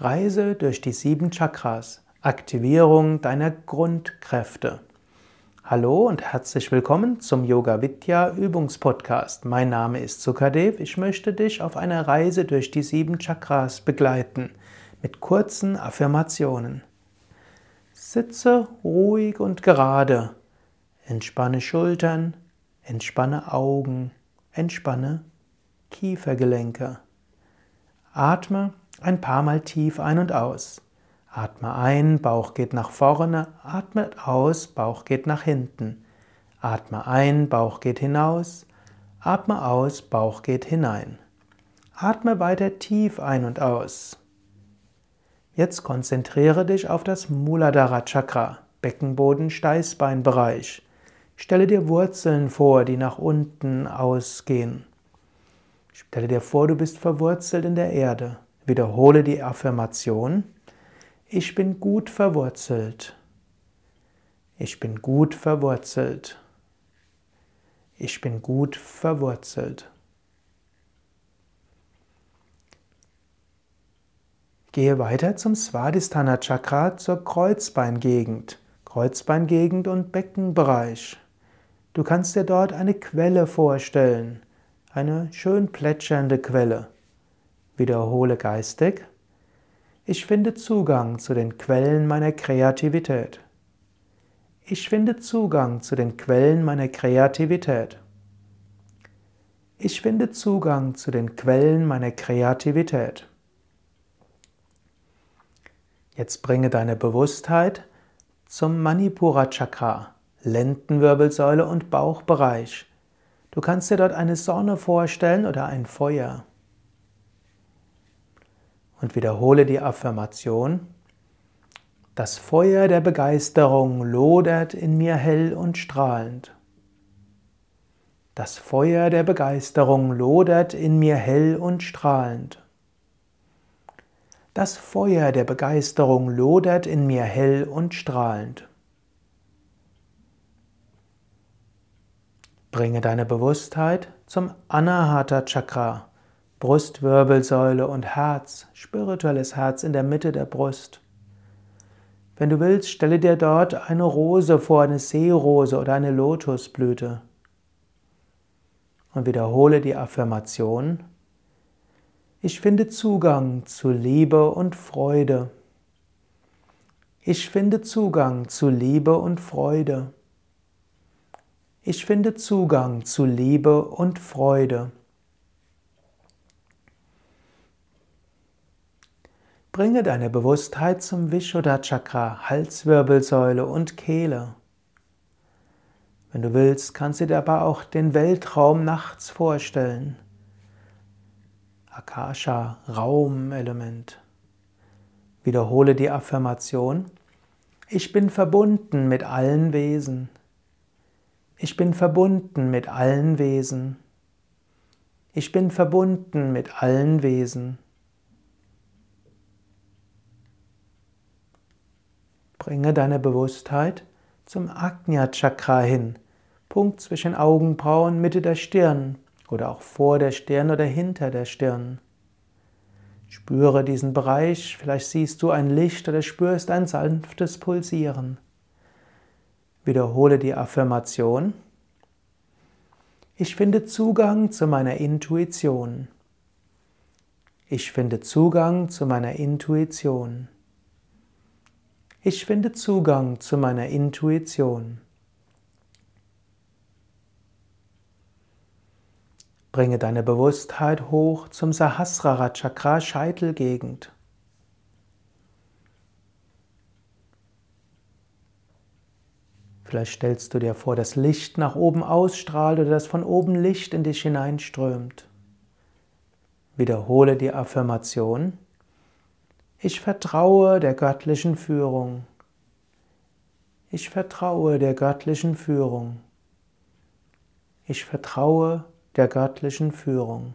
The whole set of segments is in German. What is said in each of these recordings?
Reise durch die sieben Chakras. Aktivierung deiner Grundkräfte. Hallo und herzlich willkommen zum Yoga Vidya Übungspodcast. Mein Name ist Sukadev. Ich möchte dich auf einer Reise durch die sieben Chakras begleiten mit kurzen Affirmationen. Sitze ruhig und gerade. Entspanne Schultern, entspanne Augen, entspanne Kiefergelenke. Atme ein paar Mal tief ein und aus. Atme ein, Bauch geht nach vorne, atme aus, Bauch geht nach hinten. Atme ein, Bauch geht hinaus, atme aus, Bauch geht hinein. Atme weiter tief ein und aus. Jetzt konzentriere dich auf das Muladhara Chakra, Beckenboden-Steißbeinbereich. Stelle dir Wurzeln vor, die nach unten ausgehen. Stelle dir vor, du bist verwurzelt in der Erde. Wiederhole die Affirmation. Ich bin gut verwurzelt. Ich bin gut verwurzelt. Ich bin gut verwurzelt. Gehe weiter zum Svadhisthana Chakra zur Kreuzbeingegend. Kreuzbeingegend und Beckenbereich. Du kannst dir dort eine Quelle vorstellen, eine schön plätschernde Quelle. Wiederhole geistig. Ich finde Zugang zu den Quellen meiner Kreativität. Ich finde Zugang zu den Quellen meiner Kreativität. Ich finde Zugang zu den Quellen meiner Kreativität. Jetzt bringe deine Bewusstheit zum Manipura Chakra, Lendenwirbelsäule und Bauchbereich. Du kannst dir dort eine Sonne vorstellen oder ein Feuer und wiederhole die Affirmation. Das Feuer der Begeisterung lodert in mir hell und strahlend. Das Feuer der Begeisterung lodert in mir hell und strahlend. Das Feuer der Begeisterung lodert in mir hell und strahlend. Bringe deine Bewusstheit zum Anahata Chakra, Brustwirbelsäule und Herz, spirituelles Herz in der Mitte der Brust. Wenn du willst, stelle dir dort eine Rose vor, eine Seerose oder eine Lotusblüte. Und wiederhole die Affirmation. Ich finde Zugang zu Liebe und Freude. Ich finde Zugang zu Liebe und Freude. Ich finde Zugang zu Liebe und Freude. Bringe deine Bewusstheit zum Vishuddha Chakra, Halswirbelsäule und Kehle. Wenn du willst, kannst du dir aber auch den Weltraum nachts vorstellen. Akasha, Raumelement. Wiederhole die Affirmation. Ich bin verbunden mit allen Wesen. Ich bin verbunden mit allen Wesen. Ich bin verbunden mit allen Wesen. Bringe deine Bewusstheit zum Ajna Chakra hin, Punkt zwischen Augenbrauen, Mitte der Stirn oder auch vor der Stirn oder hinter der Stirn. Spüre diesen Bereich, vielleicht siehst du ein Licht oder spürst ein sanftes Pulsieren. Wiederhole die Affirmation. Ich finde Zugang zu meiner Intuition. Ich finde Zugang zu meiner Intuition. Ich finde Zugang zu meiner Intuition. Bringe deine Bewusstheit hoch zum Sahasrara Chakra Scheitelgegend. Vielleicht stellst du dir vor, dass Licht nach oben ausstrahlt oder dass von oben Licht in dich hineinströmt. Wiederhole die Affirmation. Ich vertraue der göttlichen Führung. Ich vertraue der göttlichen Führung. Ich vertraue der göttlichen Führung.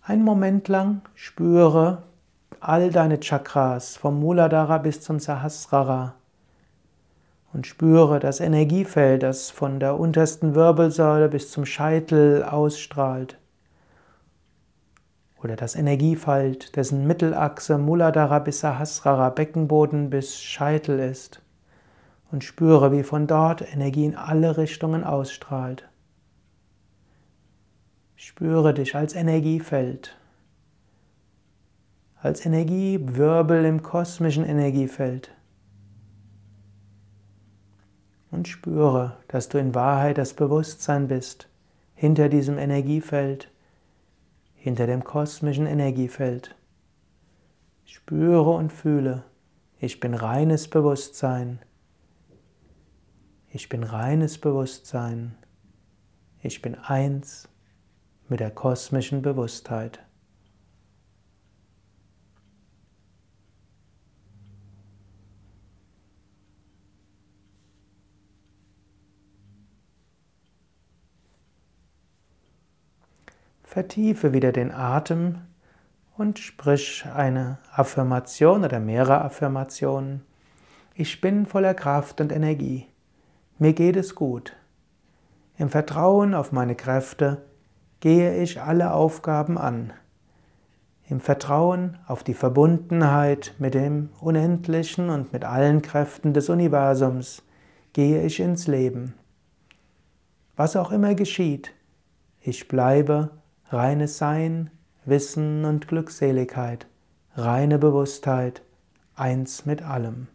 Ein Moment lang spüre all deine Chakras vom Muladhara bis zum Sahasrara Und spüre das Energiefeld, das von der untersten Wirbelsäule bis zum Scheitel ausstrahlt. Oder das Energiefeld, dessen Mittelachse Muladhara bis Sahasrara Beckenboden bis Scheitel ist. Und spüre, wie von dort Energie in alle Richtungen ausstrahlt. Spüre dich als Energiefeld als Energiewirbel im kosmischen Energiefeld. Und spüre, dass du in Wahrheit das Bewusstsein bist, hinter diesem Energiefeld, hinter dem kosmischen Energiefeld. Spüre und fühle, ich bin reines Bewusstsein. Ich bin reines Bewusstsein. Ich bin eins mit der kosmischen Bewusstheit. Vertiefe wieder den Atem und sprich eine Affirmation oder mehrere Affirmationen. Ich bin voller Kraft und Energie. Mir geht es gut. Im Vertrauen auf meine Kräfte gehe ich alle Aufgaben an. Im Vertrauen auf die Verbundenheit mit dem Unendlichen und mit allen Kräften des Universums gehe ich ins Leben. Was auch immer geschieht, ich bleibe reines Sein, Wissen und Glückseligkeit, reine Bewusstheit, eins mit allem.